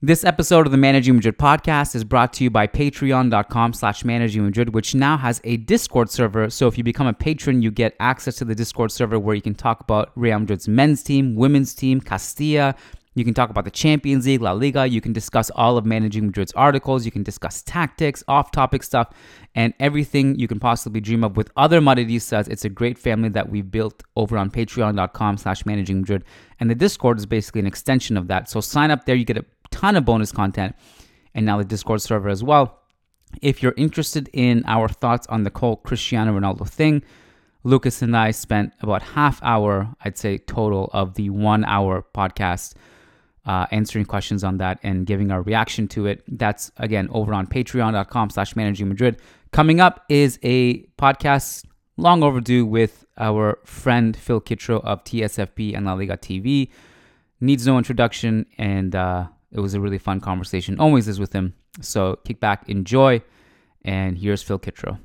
This episode of the Managing Madrid podcast is brought to you by patreon.com slash managing Madrid, which now has a Discord server. So if you become a patron, you get access to the Discord server where you can talk about Real Madrid's men's team, women's team, Castilla. You can talk about the Champions League, La Liga. You can discuss all of Managing Madrid's articles. You can discuss tactics, off-topic stuff, and everything you can possibly dream of with other Madridistas. It's a great family that we've built over on patreon.com slash managing Madrid. And the Discord is basically an extension of that. So sign up there. You get a ton of bonus content and now the Discord server as well. If you're interested in our thoughts on the whole Cristiano Ronaldo thing, Lucas and I spent about half hour, I'd say total of the one hour podcast uh, answering questions on that and giving our reaction to it. That's again over on patreon.com slash managing Madrid. Coming up is a podcast long overdue with our friend Phil Kitro of TSFP and La Liga TV. Needs no introduction and uh, it was a really fun conversation. Always is with him. So kick back, enjoy, and here's Phil Kittro.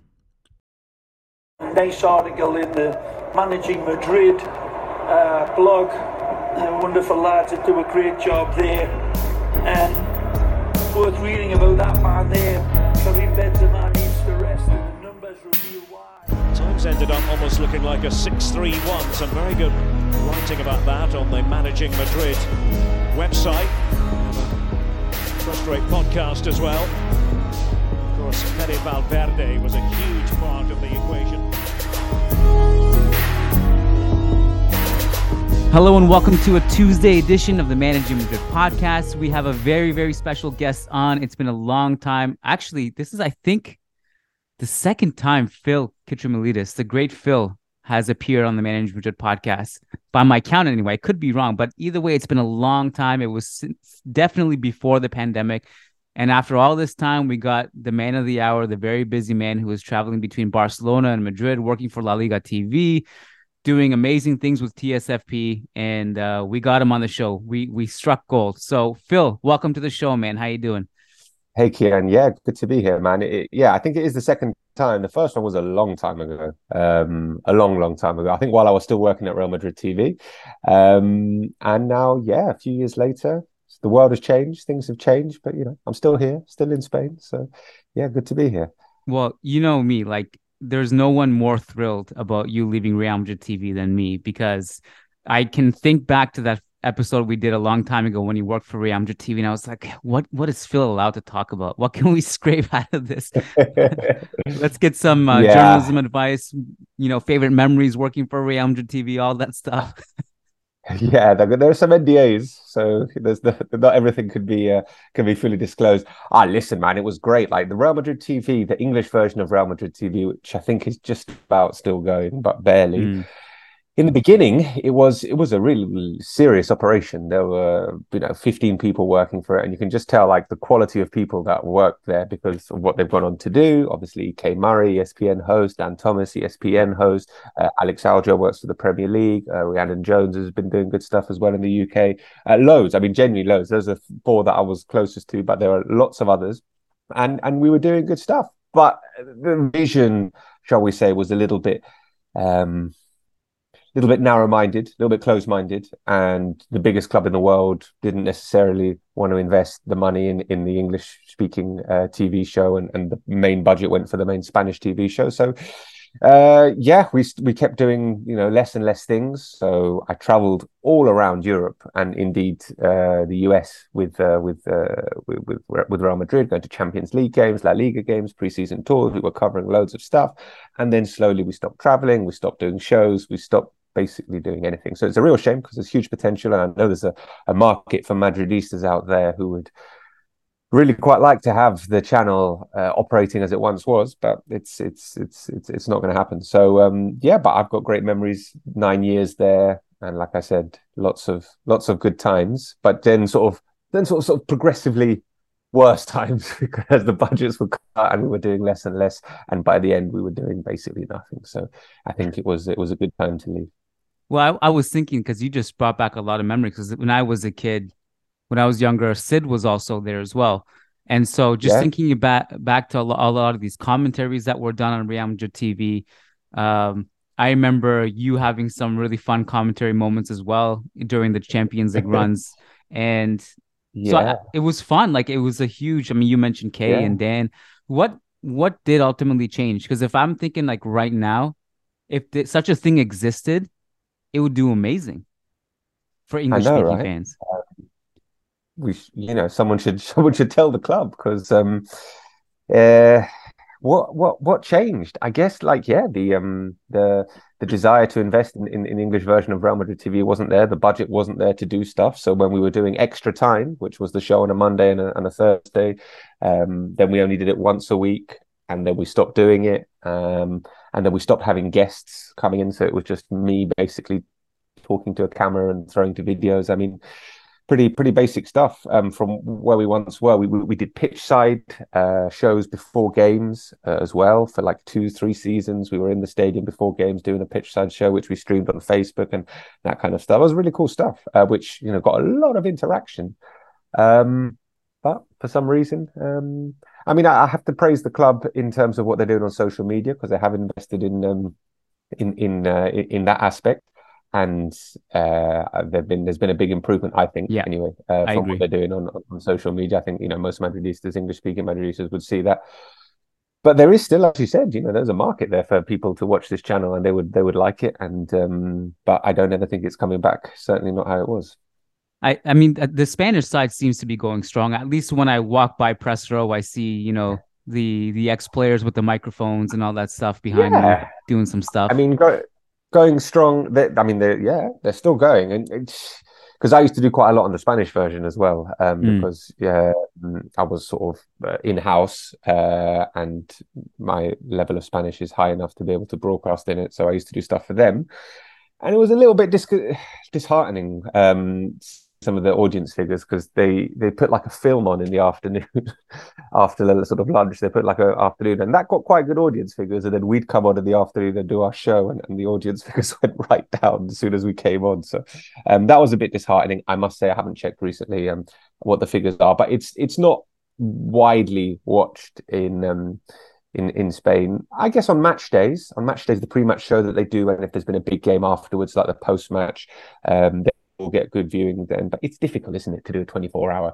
Nice article in the Managing Madrid uh, blog. Uh, wonderful lads that do a great job there. And worth reading about that man there. Karim Benzema needs to rest, and the numbers reveal why. Times ended up almost looking like a 6-3-1. Some very good writing about that on the Managing Madrid website. First rate podcast as well. Of course, Fede Valverde was a huge part of the equation. Hello and welcome to a Tuesday edition of the Managing Madrid podcast. We have a very, very special guest on. It's been a long time. Actually, this is, I think, the second time Phil Kitromilides, the great Phil, has appeared on the Managing Madrid podcast. By my count, anyway. I could be wrong, but either way, it's been a long time. It was definitely before the pandemic. And after all this time, we got the man of the hour, the very busy man who was traveling between Barcelona and Madrid, working for La Liga TV, doing amazing things with TSFP, and uh, we got him on the show. We we struck gold. So Phil, welcome to the show, man. How you doing? Hey, Kiyan. Yeah, good to be here, man. It, yeah, I think it is the second time. The first one was a long time ago, um, a long, long time ago. I think while I was still working at Real Madrid TV, um, and now, yeah, a few years later, the world has changed. Things have changed, but you know, I'm still here, still in Spain. So, yeah, good to be here. Well, you know me, like there's no one more thrilled about you leaving Real Madrid TV than me because I can think back to that episode we did a long time ago when you worked for Real Madrid TV, and I was like, "What? What is Phil allowed to talk about? What can we scrape out of this? Let's get some uh, Yeah. journalism advice. You know, favorite memories working for Real Madrid TV, all that stuff." Yeah, there, there are some NDAs, so there's the, not everything could be uh, can be fully disclosed. Ah, listen, man, it was great. Like the Real Madrid TV, the English version of Real Madrid TV, which I think is just about still going, but barely. Mm. In the beginning, it was it was a really serious operation. There were you know 15 people working for it, and you can just tell like the quality of people that worked there because of what they've gone on to do. Obviously, Kay Murray, ESPN host, Dan Thomas, ESPN host, uh, Alex Aljoe works for the Premier League. Uh, Rhiannon Jones has been doing good stuff as well in the UK. Uh, loads, I mean, genuinely loads. Those are four that I was closest to, but there are lots of others, and and we were doing good stuff. But the vision, shall we say, was a little bit. Um, little bit narrow-minded, a little bit closed-minded, and the biggest club in the world didn't necessarily want to invest the money in in the English-speaking uh, TV show, and and the main budget went for the main Spanish TV show. So, uh, yeah, we we kept doing you know less and less things. So I travelled all around Europe and indeed uh, the US with uh, with, uh, with with with Real Madrid, going to Champions League games, La Liga games, preseason tours. We were covering loads of stuff, and then slowly we stopped traveling. We stopped doing shows. We stopped basically doing anything. So it's a real shame because there's huge potential, and I know there's a, a market for Madridistas out there who would really quite like to have the channel uh, operating as it once was, but it's it's it's it's it's not going to happen. So um, yeah, but I've got great memories. Nine years there, and like I said, lots of lots of good times. But then sort of then sort of, sort of progressively worse times because the budgets were cut and we were doing less and less, and by the end we were doing basically nothing. So I think it was it was a good time to leave. Well, I, I was thinking because you just brought back a lot of memories. Because when I was a kid, when I was younger, Sid was also there as well. And so just Yeah. thinking back back to a lo- a lot of these commentaries that were done on Madrid TV, um, I remember you having some really fun commentary moments as well during the Champions League runs. And So I, it was fun. Like it was a huge. I mean, you mentioned Kay Yeah. and Dan. What what did ultimately change? Because if I'm thinking like right now, if th- such a thing existed, it would do amazing for English speaking right? fans. we sh- you know someone should someone should tell the club because um uh what what what changed i guess like yeah the um the the desire to invest in, in, in english version of real madrid tv wasn't there the budget wasn't there to do stuff so when we were doing extra time which was the show on a monday and a, and a thursday um then we only did it once a week and then we stopped doing it um and then we stopped having guests coming in so it was just me basically talking to a camera and throwing to videos i mean pretty pretty basic stuff um, from where we once were. We we, did pitch side uh, shows before games uh, as well for like two three seasons. We were in the stadium before games doing a pitch side show, which we streamed on Facebook and that kind of stuff. It was really cool stuff, uh, which you know got a lot of interaction. Um, but for some reason, um, I mean, I, I have to praise the club in terms of what they're doing on social media because they have invested in um, in in uh, in that aspect and uh, there've been there's been a big improvement, I think. Yeah, anyway, uh, from what they're doing on, on social media. I think you know most Madridistas, English speaking Madridistas, would see that. But there is still, as you said, you know, there's a market there for people to watch this channel, and they would they would like it. And um, but I don't ever think it's coming back. Certainly not how it was. I, I mean, uh, the Spanish side seems to be going strong. At least when I walk by press row, I see, you know, the the ex players with the microphones and all that stuff behind them Yeah. doing some stuff. I mean, go, going strong. I mean, they're yeah, they're still going, and it's because I used to do quite a lot on the Spanish version as well. Um, Mm. because yeah, mm, I was sort of uh, in house, uh, and my level of Spanish is high enough to be able to broadcast in it. So I used to do stuff for them, and it was a little bit dis- disheartening. Um, some of the audience figures because they they put like a film on in the afternoon after the sort of lunch they put like a afternoon and that got quite good audience figures and then we'd come on in the afternoon and do our show and, and the audience figures went right down as soon as we came on so um that was a bit disheartening i must say i haven't checked recently um what the figures are but it's it's not widely watched in um in in Spain. I guess on match days, on match days, the pre-match show that they do, and if there's been a big game afterwards, like the post-match, um, will get good viewing then. But it's difficult, isn't it, to do a 24-hour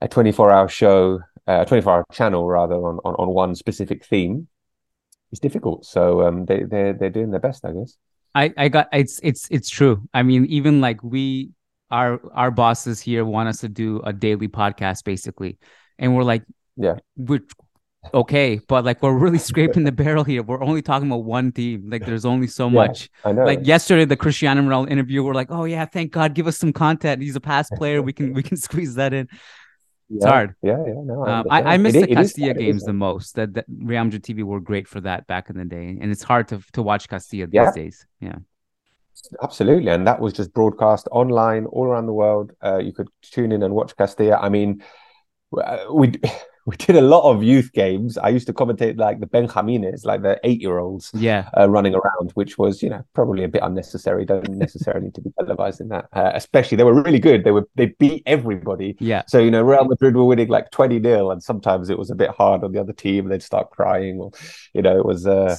a 24-hour show, uh, a 24-hour channel rather on, on on one specific theme. It's difficult. So um, they they they're doing their best, I guess. I, I got it's it's it's true. I mean, even like we our our bosses here want us to do a daily podcast basically. And we're like, Yeah. we're okay, but like we're really scraping the barrel here. We're only talking about one team. Like there's only so Yeah, much. I know. Like yesterday, the Cristiano Ronaldo interview, we're like, oh yeah, thank God, give us some content. He's a past player. We can we can squeeze that in. yeah, hard. Yeah, yeah, no. Um, I, I miss It the it Castilla games the most. That, that Real Madrid TV were great for that back in the day, and it's hard to to watch Castilla these Yeah. days. Yeah. Absolutely, and that was just broadcast online all around the world. Uh, you could tune in and watch Castilla. I mean, uh, we we did a lot of youth games. I used to commentate like the Benjamines, like the eight-year-olds Yeah. uh, running around, which was you know probably a bit unnecessary. Don't necessarily need to be televised in that. Uh, especially they were really good. They were they beat everybody. Yeah. So you know Real Madrid were winning like twenty 0 and sometimes it was a bit hard on the other team. They'd start crying, or you know it was uh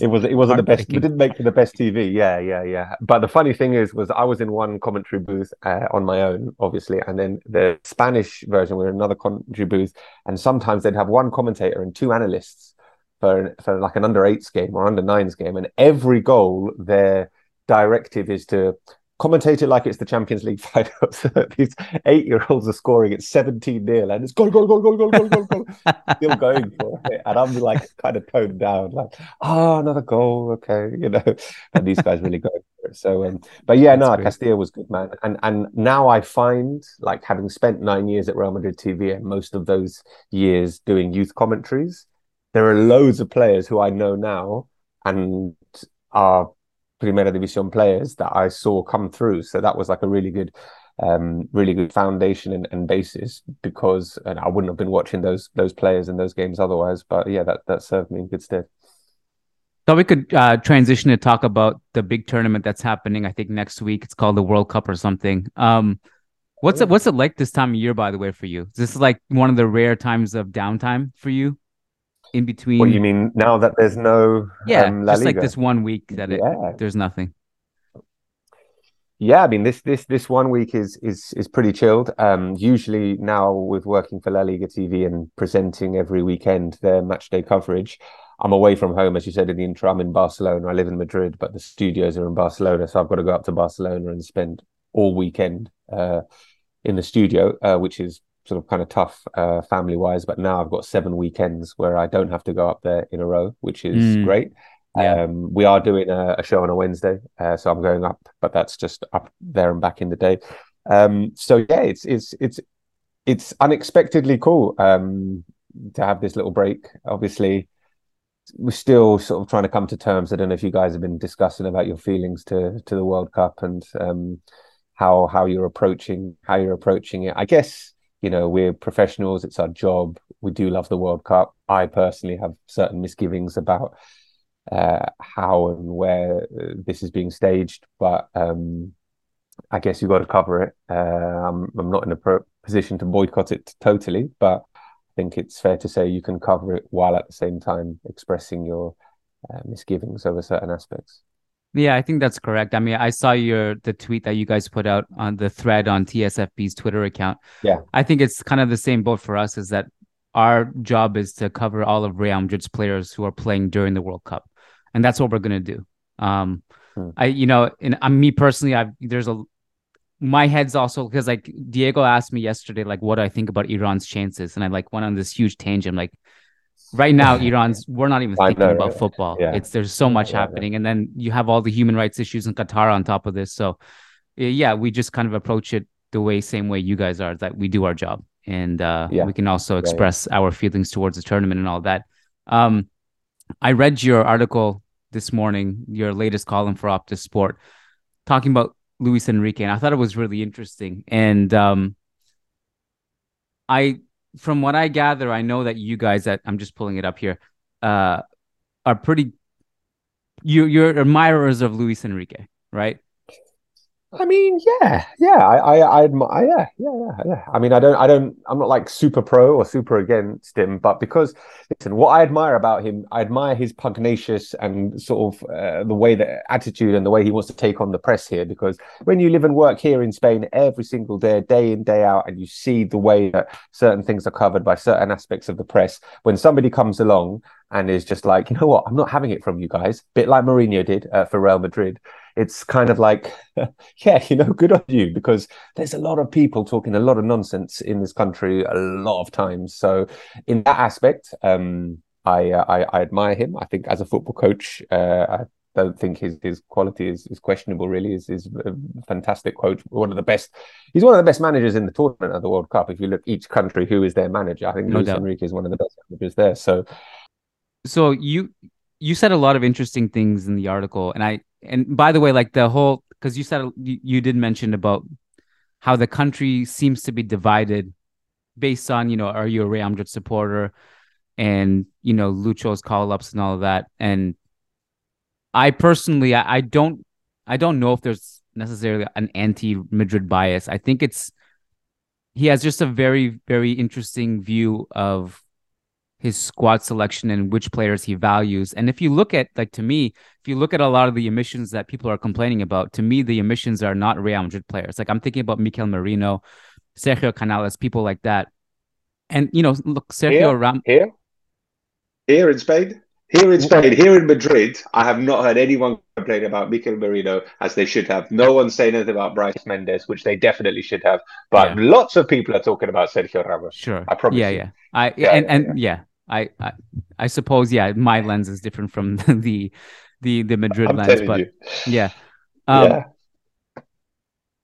it was it wasn't the best. It didn't make for the best TV. Yeah, yeah, yeah. But the funny thing is, was I was in one commentary booth uh, on my own, obviously, and then the Spanish version were in another commentary booth, and sometimes they'd have one commentator and two analysts for for like an under eights game or under nines game, and every goal their directive is to commentate it like it's the Champions League final. So these eight year olds are scoring at 17 0 and it's goal, goal, goal, goal, goal, goal, goal, goal. Still going for it. And I'm like kind of toned down, like, oh, another goal. Okay. You know, and these guys really go So, um, but yeah, That's no, great. Castilla was good, man. And, and now I find, like, having spent nine years at Real Madrid TV and most of those years doing youth commentaries, there are loads of players who I know now and are Primera División players that I saw come through. So that was like a really good, um, really good foundation and, and basis because and I wouldn't have been watching those those players in those games otherwise. But yeah, that that served me in good stead. So we could uh, transition to talk about the big tournament that's happening. I think next week. It's called the World Cup or something. Um, what's it What's it like this time of year? By the way, for you, is this like one of the rare times of downtime for you? In between, What do you mean now that there's no yeah, um, just like this one week that it, Yeah. there's nothing. yeah, I mean this this this one week is is is pretty chilled. Um, usually now with working for La Liga TV and presenting every weekend their match day coverage, I'm away from home, as you said in the intro. I'm in Barcelona. I live in Madrid, but the studios are in Barcelona, so I've got to go up to Barcelona and spend all weekend uh, in the studio, uh, which is sort of kind of tough uh, family wise. But now I've got seven weekends where I don't have to go up there in a row, which is mm. great. Yeah. Um, we are doing a, a, show on a Wednesday, uh, so I'm going up, but that's just up there and back in the day. Um, so yeah, it's it's it's it's unexpectedly cool um, to have this little break. Obviously, we're still sort of trying to come to terms. I don't know if you guys have been discussing about your feelings to to the World Cup and um, how how you're approaching how you're approaching it. I guess you know we're professionals; it's our job. We do love the World Cup. I personally have certain misgivings about uh, how and where this is being staged, but um, I guess you've got to cover it. Uh, I'm, I'm not in a pro- position to boycott it totally, but think it's fair to say you can cover it while at the same time expressing your uh, misgivings over certain aspects. Yeah, I think that's correct. I mean, I saw your the tweet that you guys put out on the thread on TSFP's Twitter account. Yeah, I think it's kind of the same boat for us. Is that our job is to cover all of Real Madrid's players who are playing during the World Cup and that's what we're gonna do. Um, hmm. I you know, and I'm me personally, I've there's a my head's also because like Diego asked me yesterday, like what do I think about Iran's chances, and I like went on this huge tangent. I'm like, right now, Iran's we're not even thinking know, about right? football. Yeah. It's there's so much yeah, happening, yeah. and then you have all the human rights issues in Qatar on top of this. So yeah, we just kind of approach it the way same way you guys are that we do our job and uh, we can also express our feelings towards the tournament and all that. Um, I read your article this morning, your latest column for Optus Sport, talking about Luis Enrique, and I thought it was really interesting. And um, I, from what I gather, I know that you guys, that I'm just pulling it up here, uh, are pretty. You you're admirers of Luis Enrique, right? I mean, yeah, yeah, I, I, I admire, yeah, yeah, yeah, yeah. I mean, I don't, I don't, I'm not like super pro or super against him, but because listen, what I admire about him, I admire his pugnacious and sort of uh, the way that attitude and the way he wants to take on the press here. Because when you live and work here in Spain every single day, day in day out, and you see the way that certain things are covered by certain aspects of the press, when somebody comes along and is just like, you know what, I'm not having it from you guys, bit like Mourinho did uh, for Real Madrid. It's kind of like, yeah, you know, good on you because there's a lot of people talking a lot of nonsense in this country a lot of times. So, in that aspect, um, I, uh, I, I admire him. I think as a football coach, uh, I don't think his his quality is, is questionable. Really, is is a fantastic coach. One of the best. He's one of the best managers in the tournament of the World Cup. If you look each country, who is their manager? I think no Luis Enrique is one of the best managers there. So so you you said a lot of interesting things in the article and i and by the way like the whole because you said you, you did mention about how the country seems to be divided based on you know are you a Real Madrid supporter? And you know Lucho's call ups and all of that. And I personally I, I don't I don't know if there's necessarily an anti Madrid bias. I think it's he has just a very very interesting view of his squad selection and which players he values. And if you look at like to me, if you look at a lot of the emissions that people are complaining about, to me the emissions are not Real Madrid players. Like I'm thinking about Mikel Merino, Sergio Canales, people like that. And you know, look, Sergio here, Ram here, here in Spain, here in Spain, here in Madrid, I have not heard anyone complain about Mikel Merino as they should have. No one saying anything about Brais Méndez, which they definitely should have. But yeah. lots of people are talking about Sergio Ramos. Sure, I promise. Yeah, you. yeah. I yeah, and, and yeah. yeah. I, I, I suppose yeah, my lens is different from the the the Madrid I'm lens, but you. yeah, um, yeah.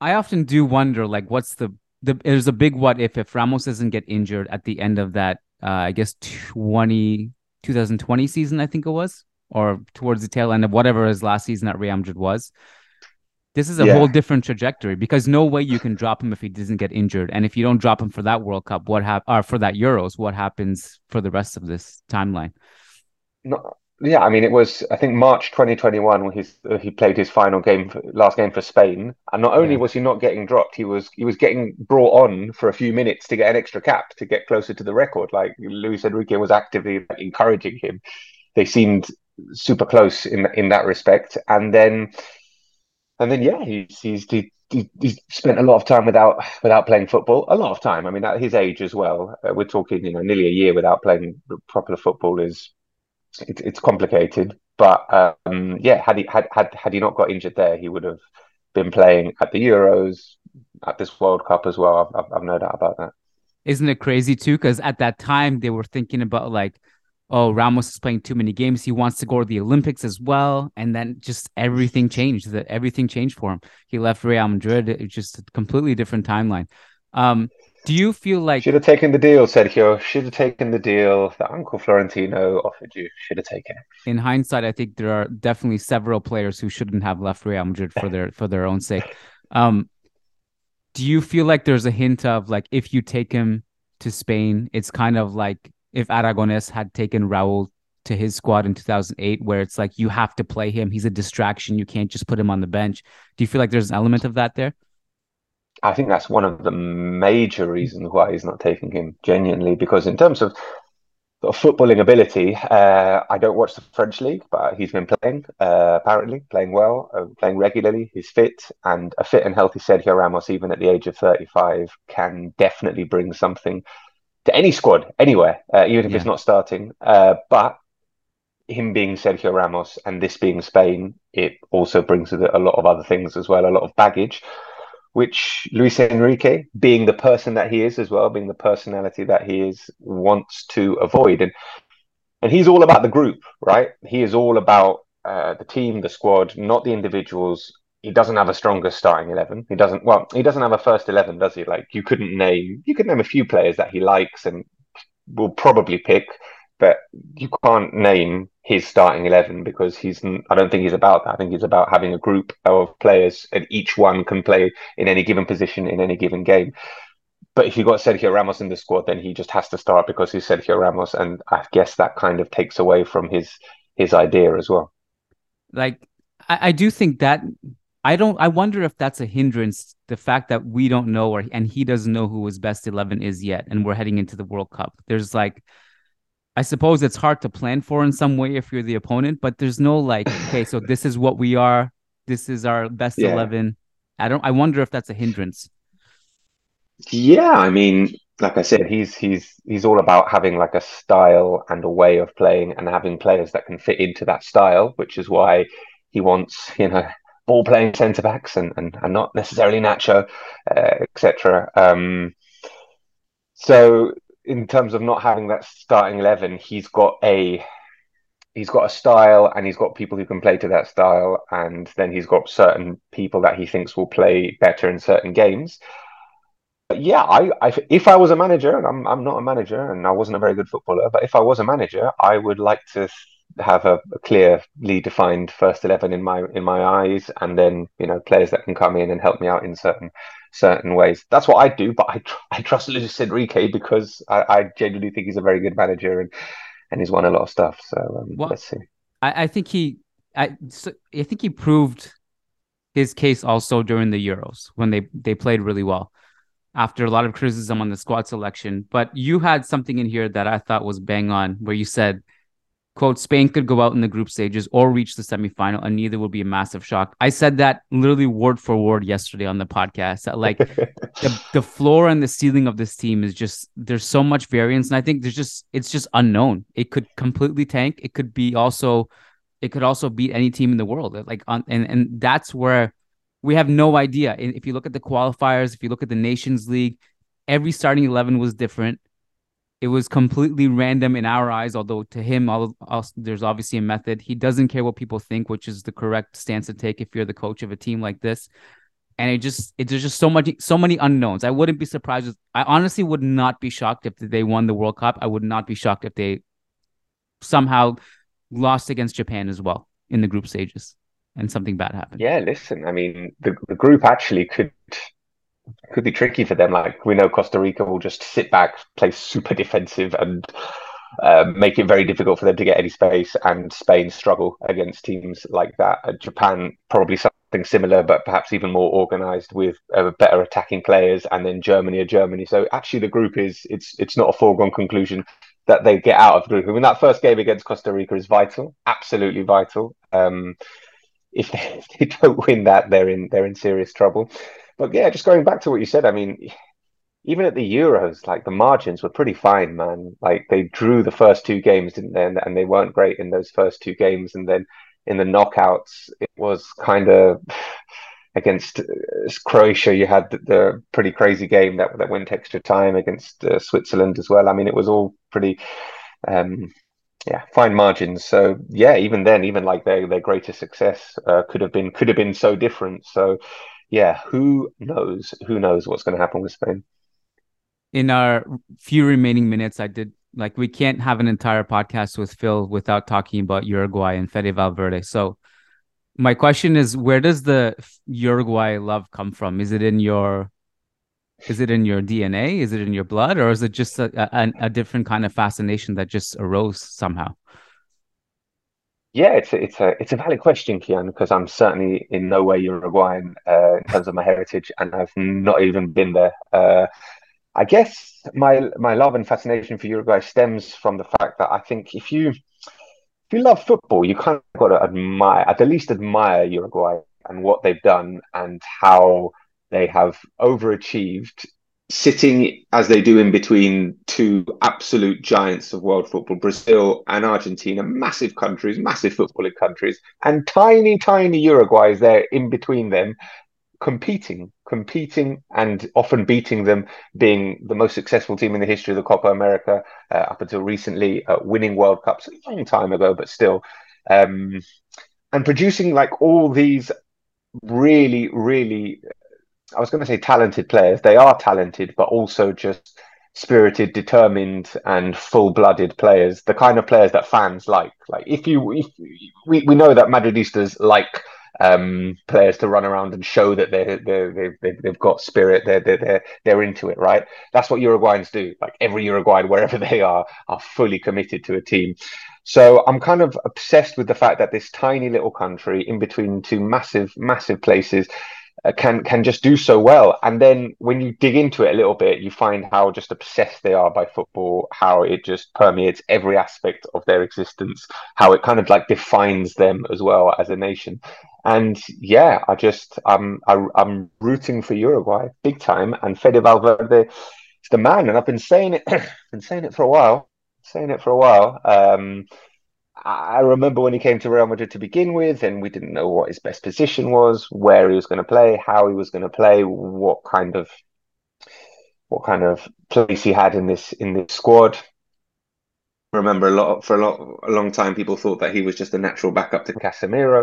I often do wonder like what's the the there's a big what if if Ramos doesn't get injured at the end of that uh, I guess 20, 2020 season I think it was or towards the tail end of whatever his last season at Real Madrid was this is a yeah. whole different trajectory because no way you can drop him if he doesn't get injured. And if you don't drop him for that World Cup, what hap- or for that Euros, what happens for the rest of this timeline? No, yeah, I mean, it was I think March 2021 when he's, uh, he played his final game, for, last game for Spain, and not only yeah. was he not getting dropped, he was he was getting brought on for a few minutes to get an extra cap to get closer to the record. Like Luis Enrique was actively like, encouraging him. They seemed super close in in that respect, and then and then yeah, he's he's he, he's spent a lot of time without without playing football. A lot of time. I mean, at his age as well, uh, we're talking you know nearly a year without playing proper football is it, it's complicated. But um, yeah, had he had had had he not got injured there, he would have been playing at the Euros, at this World Cup as well. I've, I've, I've no doubt about that. Isn't it crazy too? Because at that time they were thinking about like oh, Ramos is playing too many games. He wants to go to the Olympics as well. And then just everything changed. That everything changed for him. He left Real Madrid. It's just a completely different timeline. Um, do you feel like should have taken the deal, Sergio? Should have taken the deal that Uncle Florentino offered you. Should have taken it. In hindsight, I think there are definitely several players who shouldn't have left Real Madrid for their for their own sake. Um, do you feel like there's a hint of like if you take him to Spain, it's kind of like if Aragonés had taken Raul to his squad in 2008, where it's like you have to play him. He's a distraction. You can't just put him on the bench. Do you feel like there's an element of that there? I think that's one of the major reasons why he's not taking him genuinely, because in terms of, of footballing ability, uh, I don't watch the French league, but he's been playing, uh, apparently, playing well, uh, playing regularly. He's fit, and a fit and healthy Sergio Ramos, even at the age of 35, can definitely bring something to any squad anywhere, uh, even if yeah. it's not starting. Uh, but him being Sergio Ramos and this being Spain, it also brings with it a lot of other things as well, a lot of baggage, which Luis Enrique, being the person that he is as well, being the personality that he is, wants to avoid. And and he's all about the group, right? He is all about uh, the team, the squad, not the individuals he doesn't have a stronger starting eleven. He doesn't. Well, he doesn't have a first eleven, does he? Like you couldn't name. You could name a few players that he likes and will probably pick, but you can't name his starting eleven because he's. I don't think he's about that. I think he's about having a group of players and each one can play in any given position in any given game. But if you got Sergio Ramos in the squad, then he just has to start because he's Sergio Ramos, and I guess that kind of takes away from his his idea as well. Like I, I do think that I don't. I wonder if that's a hindrance. The fact that we don't know, or and he doesn't know who his best eleven is yet, and we're heading into the World Cup. There's like, I suppose it's hard to plan for in some way if you're the opponent, but there's no like, okay, so this is what we are. This is our best yeah. eleven. I don't. I wonder if that's a hindrance. Yeah, I mean, like I said, he's he's he's all about having like a style and a way of playing, and having players that can fit into that style, which is why he wants, you know ball playing centre backs and, and, and not necessarily Nacho, uh, etc. Um, so in terms of not having that starting eleven, he's got a he's got a style and he's got people who can play to that style, and then he's got certain people that he thinks will play better in certain games. Yeah, I, I if I was a manager, and I'm I'm not a manager, and I wasn't a very good footballer, but if I was a manager, I would like to have a, a, clearly defined first eleven in my in my eyes, and then you know players that can come in and help me out in certain certain ways. That's what I do. But I I trust Luis Enrique because I, I genuinely think he's a very good manager and and he's won a lot of stuff. So um, well, let's see. I, I think he I so I think he proved his case also during the Euros when they they played really well after a lot of criticism on the squad selection. But you had something in here that I thought was bang on, where you said quote spain could go out in the group stages or reach the semifinal and neither will be a massive shock. I said that literally word for word yesterday on the podcast that like the, the floor and the ceiling of this team is just there's so much variance and i think there's just it's just unknown. It could completely tank. It could be also it could also beat any team in the world like on and and that's where we have no idea. If you look at the qualifiers if you look at the nations league every starting 11 was different it was completely random in our eyes although to him all, all, there's obviously a method. He doesn't care what people think which is the correct stance to take if you're the coach of a team like this. And it just it, there's just so much so many unknowns. I wouldn't be surprised if, i honestly would not be shocked if they won the world cup. I would not be shocked if they somehow lost against japan as well in the group stages and something bad happened. Yeah listen i mean the, the group actually could could be tricky for them. Like we know Costa Rica will just sit back, play super defensive, and uh, make it very difficult for them to get any space. And Spain struggle against teams like that. Uh, Japan probably something similar, but perhaps even more organised with uh, better attacking players. And then Germany are Germany. So actually, the group is it's it's not a foregone conclusion that they get out of the group. I mean, that first game against Costa Rica is vital, absolutely vital. Um, if they, if they don't win that, they're in they're in serious trouble. But yeah, just going back to what you said, I mean, even at the Euros, like the margins were pretty fine, man. Like they drew the first two games, didn't they? And, they weren't great in those first two games, and then in the knockouts, it was kind of against uh, Croatia. You had the, the, pretty crazy game that that went extra time against uh, Switzerland as well. I mean, it was all pretty. Um, yeah, fine margins. So yeah, even then, even like their their greatest success uh, could have been could have been so different. So yeah, who knows? Who knows what's going to happen with Spain? In our few remaining minutes, I did like we can't have an entire podcast with Phil without talking about Uruguay and Fede Valverde. So my question is where does the Uruguay love come from? Is it in your is it in your DNA? Is it in your blood, or is it just a, a, a different kind of fascination that just arose somehow? Yeah, it's a, it's a it's a valid question, Kiyan, because I'm certainly in no way Uruguayan uh, in terms of my heritage, and I've not even been there. Uh, I guess my my love and fascination for Uruguay stems from the fact that I think if you if you love football, you kind of got to admire, at the least admire Uruguay and what they've done and how they have overachieved, sitting as they do in between two absolute giants of world football, Brazil and Argentina, massive countries, massive footballing countries, and tiny, tiny Uruguay is there in between them, competing, competing, and often beating them, being the most successful team in the history of the Copa America uh, up until recently, uh, winning World Cups a long time ago, but still, um, and producing like all these really, really, I was going to say talented players. They are talented, but also just spirited, determined, and full-blooded players. The kind of players that fans like. Like if you, if we, we know that Madridistas like um, players to run around and show that they're, they're, they've, they've got spirit, they're, they're, they're, they're into it, right? That's what Uruguayans do. Like every Uruguayan, wherever they are, are fully committed to a team. So I'm kind of obsessed with the fact that this tiny little country in between two massive, massive places uh, can can just do so well. And then when you dig into it a little bit, you find how just obsessed they are by football, how it just permeates every aspect of their existence, how it kind of like defines them as well as a nation. And yeah, I just I'm I, I'm rooting for Uruguay big time, and Fede Valverde is the man. And I've been saying it, been saying it for a while, saying it for a while. Um, I remember when he came to Real Madrid to begin with, and we didn't know what his best position was, where he was going to play, how he was going to play, what kind of what kind of place he had in this in this squad. I remember a lot for a lot a long time people thought that he was just a natural backup to Casemiro.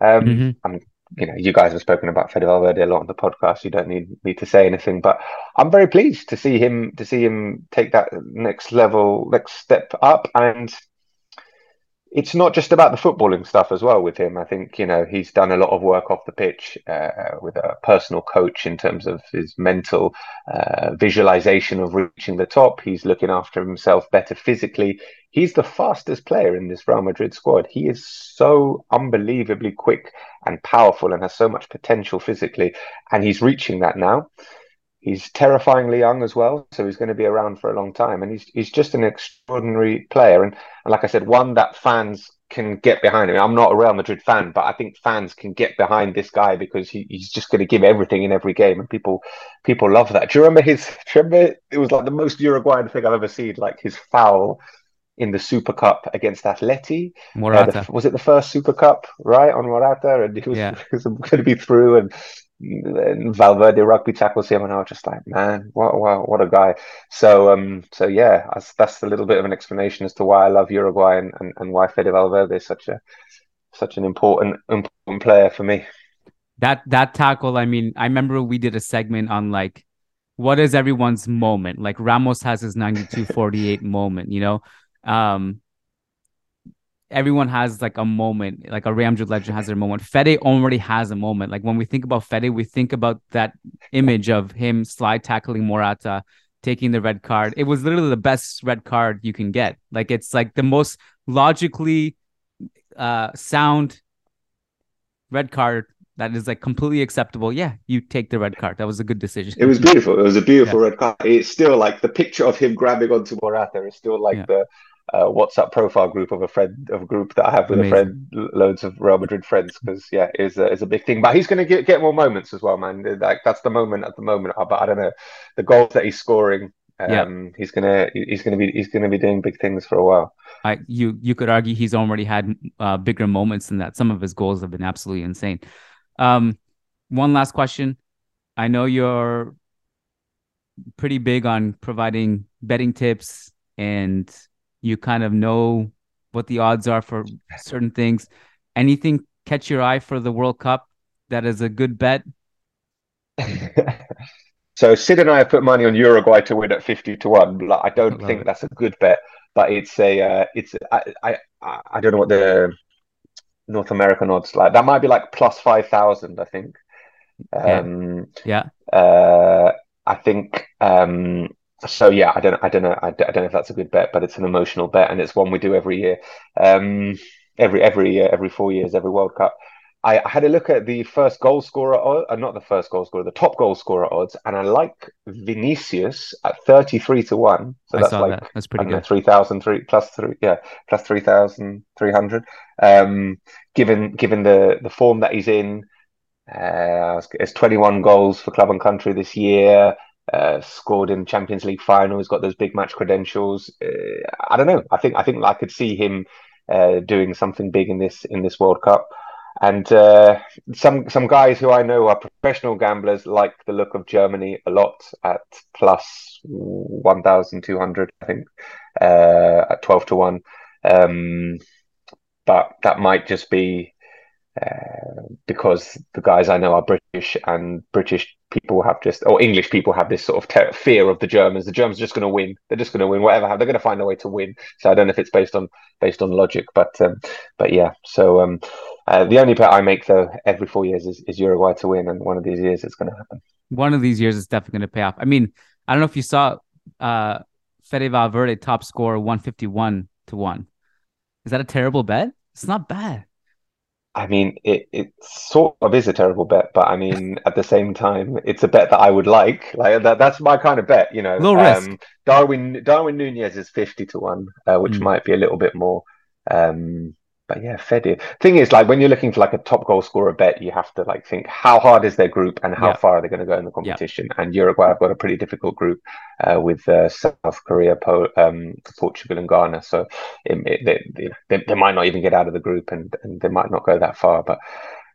Um, mm-hmm. I'm you know, you guys have spoken about Fede Valverde a lot on the podcast. You don't need me to say anything, but I'm very pleased to see him to see him take that next level, next step up, and it's not just about the footballing stuff as well with him. I think you know he's done a lot of work off the pitch uh, with a personal coach in terms of his mental uh, visualization of reaching the top. He's looking after himself better physically. He's the fastest player in this Real Madrid squad. He is so unbelievably quick and powerful and has so much potential physically, and he's reaching that now. He's terrifyingly young as well, so he's going to be around for a long time. And he's he's just an extraordinary player. And, and like I said, one that fans can get behind him. I'm not a Real Madrid fan, but I think fans can get behind this guy because he, he's just going to give everything in every game, and people people love that. Do you remember his? Do you remember it was like the most Uruguayan thing I've ever seen, like his foul in the Super Cup against Atleti. Morata. Uh, the, was it the first Super Cup, right, on Morata? And he was, yeah. was going to be through, and and Valverde rugby tackles him, and I was just like, man, what, what, what a guy. So, um, so yeah, that's, that's a little bit of an explanation as to why I love Uruguay and, and, and why Fede Valverde is such a such an important important player for me. That that tackle, I mean, I remember we did a segment on like what is everyone's moment. Like Ramos has his 92-48 moment, you know. Um, everyone has like a moment, like a Real Madrid legend has their moment. Fede already has a moment. Like when we think about Fede, we think about that image of him slide tackling Morata, taking the red card. It was literally the best red card you can get. Like it's like the most logically uh sound red card that is like completely acceptable. Yeah, you take the red card. That was a good decision. It was beautiful. It was a beautiful yeah. red card. It's still like the picture of him grabbing onto Morata is still like yeah. the uh, WhatsApp profile group of a friend of a group that I have with Amazing. a friend, loads of Real Madrid friends, because yeah, is a, is a big thing. But he's going to get get more moments as well, man. Like that's the moment at the moment. But I don't know the goals that he's scoring. Um, yeah. he's gonna he's gonna be he's gonna be doing big things for a while. I you you could argue he's already had uh, bigger moments than that. Some of his goals have been absolutely insane. Um, one last question. I know you're pretty big on providing betting tips and you kind of know what the odds are for certain things. Anything catch your eye for the World Cup that is a good bet? so Sid and I have put money on Uruguay to win at fifty to one. I don't I think it. that's a good bet, but it's a uh, it's I, I I don't know what the North American odds like. That might be like plus five thousand, I think. Um, yeah. Uh, I think um, so. Yeah, I don't. I don't know. I, I, don't know if that's a good bet, but it's an emotional bet, and it's one we do every year. Um, every every year, every four years, every World Cup. I, I had a look at the first goal scorer, uh, not the first goal scorer, the top goal scorer odds, and I like Vinicius at thirty-three to one. So that's like that. that's pretty good. Know, three thousand three plus three, yeah, plus three thousand three hundred. Um, given given the the form that he's in, uh, it's 21 goals for club and country this year. Uh, scored in Champions League finals, got those big match credentials. Uh, I don't know. I think I think I could see him uh, doing something big in this in this World Cup. And uh, some some guys who I know are professional gamblers like the look of Germany a lot at plus one thousand two hundred, I think, uh, at twelve to one. Um, but that might just be because the guys I know are British and British people have just, or English people have this sort of ter- fear of the Germans. The Germans are just going to win. They're just going to win whatever. They're going to find a way to win. So I don't know if it's based on based on logic, but um, but yeah. So um, uh, the only bet I make though every four years is, is Uruguay to win, and one of these years it's going to happen. One of these years is definitely going to pay off. I mean, I don't know if you saw uh, Fede Valverde top score one fifty one to one. Is that a terrible bet? It's not bad. I mean, it, it sort of is a terrible bet, but I mean, at the same time, it's a bet that I would like. Like that, that's my kind of bet, you know. Low risk. Um, Darwin Darwin Nunez is fifty to one, uh, which mm. might be a little bit more. Um, but yeah, Fede. Thing is, like when you're looking for like a top goal scorer bet, you have to like think how hard is their group and how yeah. far are they going to go in the competition. Yeah. And Uruguay have got a pretty difficult group uh, with uh, South Korea, po- um, Portugal, and Ghana. So it, it, they, they, they might not even get out of the group, and, and they might not go that far. But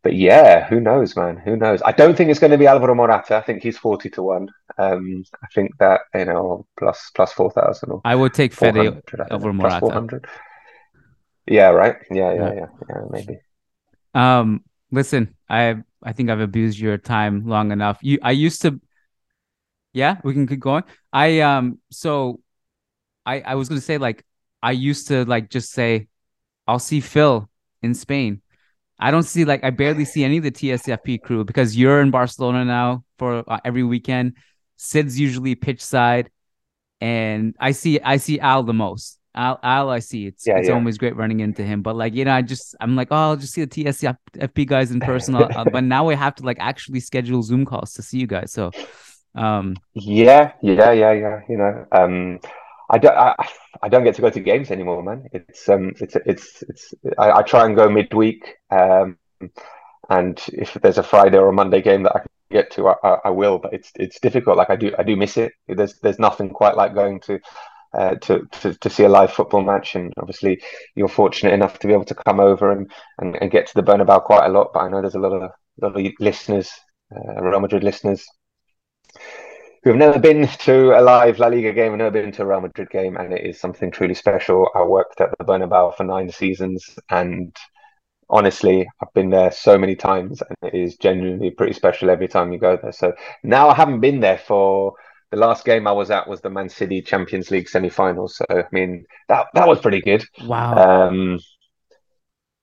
but yeah, who knows, man? Who knows? I don't think it's going to be Alvaro Morata. I think he's forty to one. Um, I think that you know plus plus four thousand. I would take Fede over Morata. Yeah, right. Yeah, yeah, yeah, yeah, maybe. Um, listen, I I think I've abused your time long enough. You, I used to. Yeah, we can keep going. I um, so, I I was gonna say like I used to like just say, I'll see Phil in Spain. I don't see like I barely see any of the TSFP crew because you're in Barcelona now for uh, every weekend. Sid's usually pitch side, and I see I see Al the most. Al, Al, I see. It's yeah, it's yeah. always great running into him. But like you know, I just I'm like, oh, I'll just see the TSFP guys in person. uh, but now we have to like actually schedule Zoom calls to see you guys. So, um, yeah, yeah, yeah, yeah. You know, um, I don't I, I don't get to go to games anymore, man. It's um, it's it's it's. I, I try and go midweek. Um, and if there's a Friday or a Monday game that I can get to, I, I, will. But it's it's difficult. Like I do I do miss it. There's there's nothing quite like going to uh, to, to, to see a live football match. And obviously, you're fortunate enough to be able to come over and, and, and get to the Bernabeu quite a lot. But I know there's a lot of, lot of listeners, uh, Real Madrid listeners, who have never been to a live La Liga game and never been to a Real Madrid game, and it is something truly special. I worked at the Bernabeu for nine seasons, and honestly, I've been there so many times, and it is genuinely pretty special every time you go there. So now I haven't been there for the last game I was at was the Man City Champions League semi-finals. So I mean that that was pretty good. Wow. Um,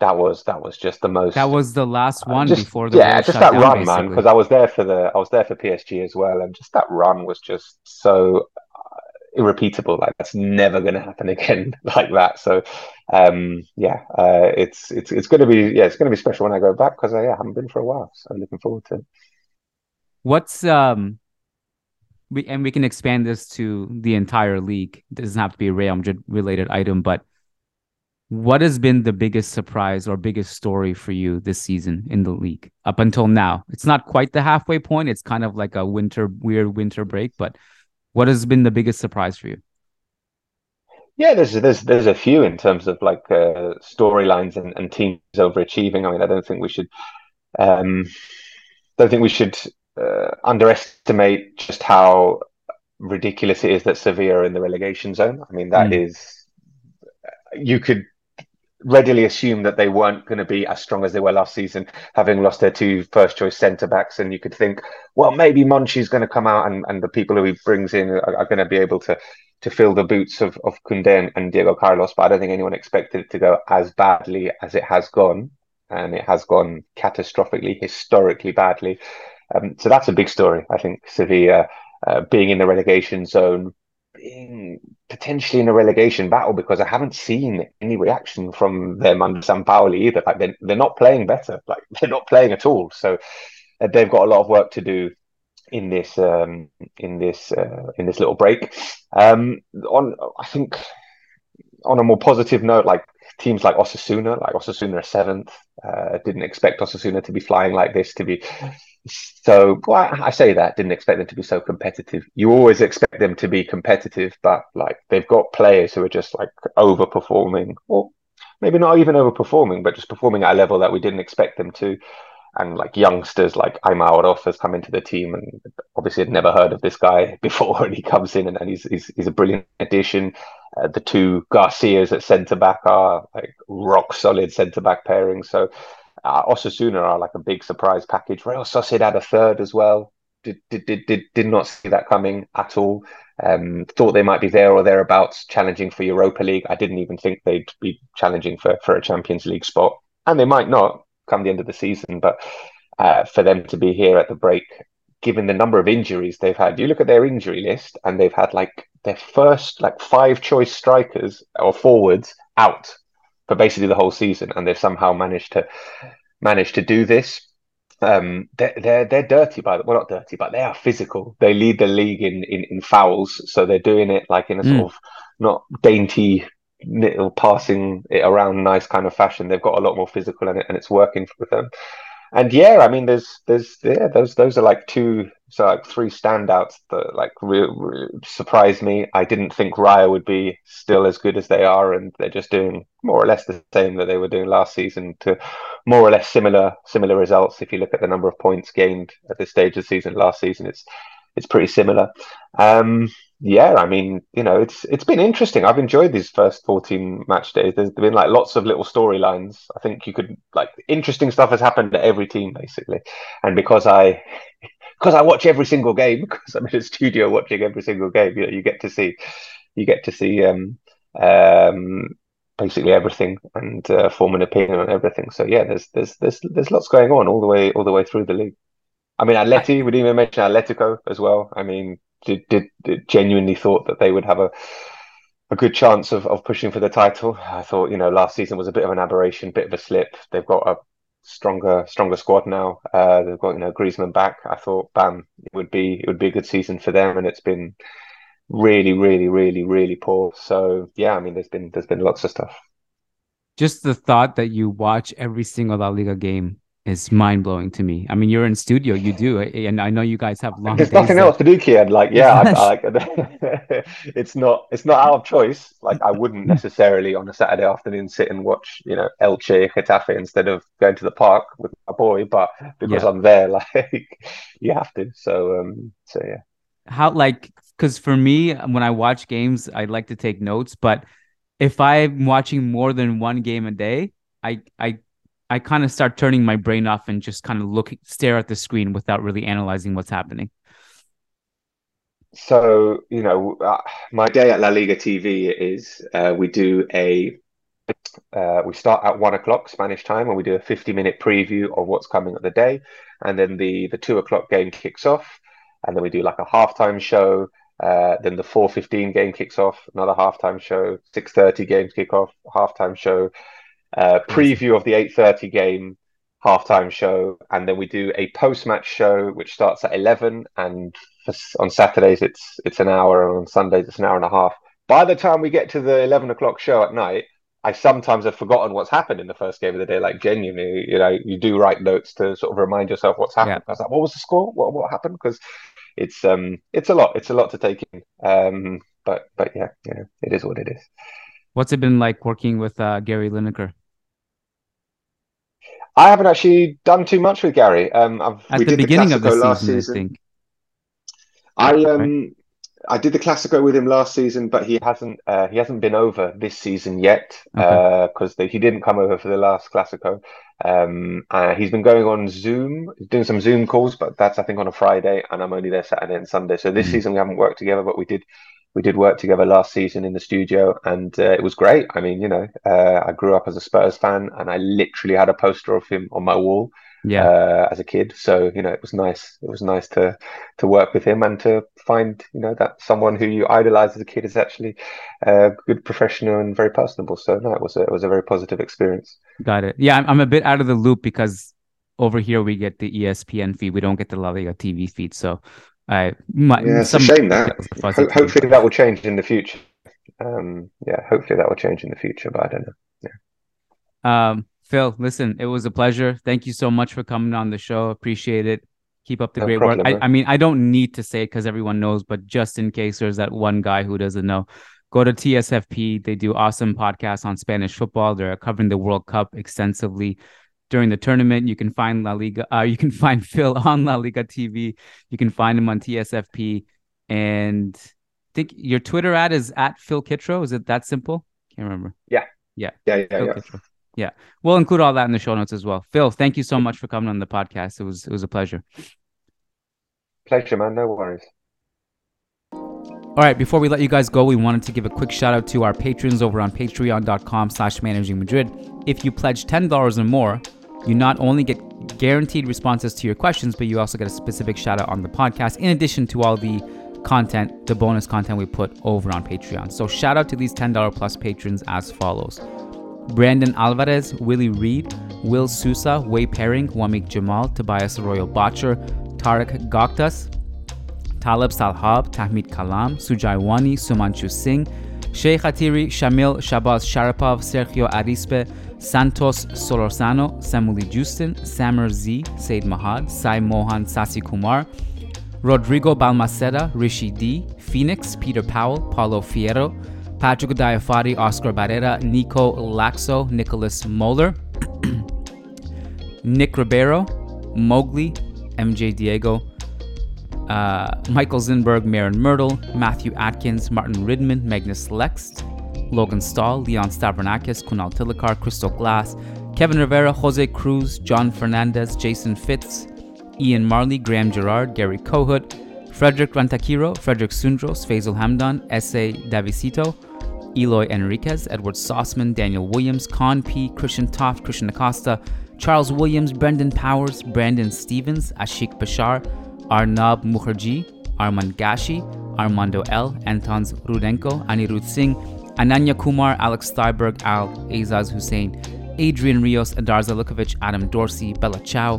that was that was just the most. That was the last one just, before the yeah, just that down, run, basically. man. Because I was there for the I was there for PSG as well, and just that run was just so uh, irrepeatable. Like that's never going to happen again like that. So, um, yeah, uh, it's it's it's going to be yeah, it's going to be special when I go back because I yeah, haven't been for a while. So I'm looking forward to. it. What's um we and we can expand this to the entire league. It doesn't have to be a Real Madrid related item, but what has been the biggest surprise or biggest story for you this season in the league up until now? It's not quite the halfway point. It's kind of like a winter weird winter break, but what has been the biggest surprise for you? Yeah, there's there's there's a few in terms of like uh, storylines and, and teams overachieving. I mean, I don't think we should um, don't think we should uh, underestimate just how ridiculous it is that Sevilla are in the relegation zone. I mean, that mm. is you could readily assume that they weren't going to be as strong as they were last season, having lost their two first choice centre backs. And you could think, well, maybe Monchi's going to come out and, and the people who he brings in are, are going to be able to to fill the boots of, of and, and, Diego Carlos. But I don't think anyone expected it to go as badly as it has gone. And it has gone catastrophically, historically badly. Um, so that's a big story. I think Sevilla uh, being in the relegation zone, being potentially in a relegation battle because I haven't seen any reaction from them under Sampaoli either. Like they're, they're not playing better. Like they're not playing at all. So uh, they've got a lot of work to do in this um, in this uh, in this little break. Um, on I think on a more positive note, like teams like Osasuna, like Osasuna are seventh. Uh, didn't expect Osasuna to be flying like this, to be so well, I say that didn't expect them to be so competitive. You always expect them to be competitive, but like they've got players who are just like overperforming, or maybe not even overperforming, but just performing at a level that we didn't expect them to. And like youngsters like Aimar Oroz has come into the team, and obviously had never heard of this guy before, and he comes in and, and he's, he's he's a brilliant addition. Uh, the two Garcias at centre back are like rock solid centre back pairing. So uh, Osasuna are like a big surprise package. Real Sociedad had a third as well. Did, did, did, did, did not see that coming at all. Um, thought they might be there or thereabouts challenging for Europa League. I didn't even think they'd be challenging for, for a Champions League spot. And they might not come the end of the season, but uh, for them to be here at the break, given the number of injuries they've had, you look at their injury list and they've had like their first like five choice strikers or forwards out for basically the whole season, and they've somehow managed to manage to do this. Um, they're, they're they're dirty by the well, not dirty, but they are physical. They lead the league in in, in fouls, so they're doing it like in a mm. sort of not dainty little passing it around nice kind of fashion. They've got a lot more physical in it, and it's working for them and yeah, I mean, there's there's yeah, those those are like two, so like three standouts that like re- re- surprised me. I didn't think Rayo would be still as good as they are, and they're just doing more or less the same that they were doing last season to more or less similar similar results. If you look at the number of points gained at this stage of the season last season, it's it's pretty similar. Um, yeah, I mean, you know, it's it's been interesting. I've enjoyed these first 14 match days. There's been like lots of little storylines. I think you could like interesting stuff has happened to every team basically. And because I because I watch every single game because I'm in a studio watching every single game, you know, you get to see you get to see um um basically everything and uh, form an opinion on everything. So yeah, there's there's there's there's lots going on all the way all the way through the league. I mean, Atleti, we didn't even mention Atletico as well. I mean, did, did, genuinely thought that they would have a a good chance of, of pushing for the title. I thought, you know, last season was a bit of an aberration, bit of a slip. They've got a stronger stronger squad now. Uh, they've got you know Griezmann back. I thought, bam, it would be it would be a good season for them, and it's been really, really, really, really poor. So yeah, I mean, there's been there's been lots of stuff. Just the thought that you watch every single La Liga game is mind blowing to me. I mean, you're in studio, you do, and I know you guys have long. There's nothing else to do, Kiyan. Like, yeah, I, I, like, it's not it's not out of choice. Like, I wouldn't necessarily on a Saturday afternoon sit and watch, you know, Elche, Getafe instead of going to the park with my boy. But because yeah. I'm there, like, you have to. So, um, so yeah. How like because for me, when I watch games, I like to take notes, but if I'm watching more than one game a day, I I I kind of start turning my brain off and just kind of look stare at the screen without really analyzing what's happening. So you know, uh, my day at La Liga TV is uh, we do a uh, we start at one o'clock Spanish time and we do a 50 minute preview of what's coming at the day. And then the, the two o'clock game kicks off. And then we do like a halftime show. Uh, then the 4.15 game kicks off, another halftime show. 6.30 games kick off, halftime show uh, preview of the 8:30 game, halftime show, and then we do a post-match show which starts at eleven, and for, on Saturdays it's it's an hour, and on Sundays it's an hour and a half. By the time we get to the eleven o'clock show at night, I sometimes have forgotten what's happened in the first game of the day. Like genuinely, you know, you do write notes to sort of remind yourself what's happened. Yeah. I was like, what was the score? What what happened? Because it's um it's a lot. It's a lot to take in. Um, but but yeah, yeah, it is what it is. What's it been like working with uh, Gary Lineker? I haven't actually done too much with Gary. Um, I've, at the beginning the of the season, season, I think. I um right? I did the Classico with him last season, but he hasn't uh, he hasn't been over this season yet because okay. uh, he didn't come over for the last Classico. Um, uh, he's been going on Zoom, doing some Zoom calls, but that's I think on a Friday, and I'm only there Saturday and Sunday. So this mm-hmm. season we haven't worked together, but we did we did work together last season in the studio, and uh, it was great. I mean, you know, uh, I grew up as a Spurs fan, and I literally had a poster of him on my wall yeah. Uh, as a kid. So you know, it was nice. It was nice to to work with him and to find you know that someone who you idolize as a kid is actually a good professional and very personable. So no, it was a, it was a very positive experience. Got it. Yeah, I'm, I'm a bit out of the loop because over here we get the ESPN feed. We don't get the La Liga TV feed. So I might. Yeah, it's some, a shame that. Ho- hopefully that will change in the future. Um, yeah, hopefully that will change in the future, but I don't know. Yeah. Um, Phil, listen, it was a pleasure. Thank you so much for coming on the show. Appreciate it. Keep up the no great problem, work. I, I, mean, I don't need to say it because everyone knows, but just in case there's that one guy who doesn't know, go to TSFP. They do awesome podcasts on Spanish football. They're covering the World Cup extensively during the tournament. You can find La Liga. Uh, you can find Phil on La Liga TV. You can find him on TSFP. And I think your Twitter ad is at Phil Kitro. Is it that simple? Can't remember. Yeah. Yeah. Yeah. Yeah. Phil yeah. Kittro. Yeah. We'll include all that in the show notes as well. Phil, thank you so much for coming on the podcast. It was it was a pleasure. Pleasure, man. No worries. All right, before we let you guys go, we wanted to give a quick shout out to our patrons over on patreon.com slash managing Madrid. If you pledge $10 or more, you not only get guaranteed responses to your questions, but you also get a specific shout out on the podcast, in addition to all the content, the bonus content we put over on Patreon. So shout out to these $10 plus patrons as follows. Brandon Alvarez, Willie Reed, Will Sousa, Way Pairing, Wamik Jamal, Tobias Royal Botcher, Tarek Goktas, Talib Salhab, Tahmid Kalam, Sujai Wani, Sumanchu Singh, Sheikh Atiri, Shamil Shabaz Sharapov, Sergio Arispe, Santos Solorzano, Samuli Justin, Samer Z, Said Mahad, Sai Mohan Sasi Kumar, Rodrigo Balmaceda, Rishi D, Phoenix, Peter Powell, Paulo Fierro, Patrick Diafari, Oscar Barrera, Nico Laxo, Nicholas Moeller, Nick Ribeiro, Mowgli, MJ Diego, uh, Michael Zinberg, Marin Myrtle, Matthew Atkins, Martin Ridman, Magnus Lext, Logan Stahl, Leon Stavronakis, Kunal Tilakar, Crystal Glass, Kevin Rivera, Jose Cruz, John Fernandez, Jason Fitz, Ian Marley, Graham Gerard, Gary Kohut, Frederick Rantakiro, Frederick Sundros, Faisal Hamdan, S.A. Davisito, Eloy Enriquez, Edward Sossman, Daniel Williams, Con P, Christian Toft, Christian Acosta, Charles Williams, Brendan Powers, Brandon Stevens, Ashik Bashar, Arnab Mukherjee, Armand Gashi, Armando L, Antons Rudenko, Anirudh Singh, Ananya Kumar, Alex Steiberg, Al Azaz Hussein, Adrian Rios, Adarza Lukovic, Adam Dorsey, Bella Chow,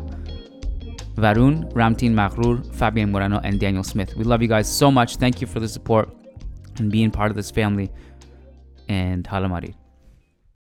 Varun, Ramtin Maghrur, Fabian Moreno, and Daniel Smith. We love you guys so much. Thank you for the support and being part of this family and Hala Madrid.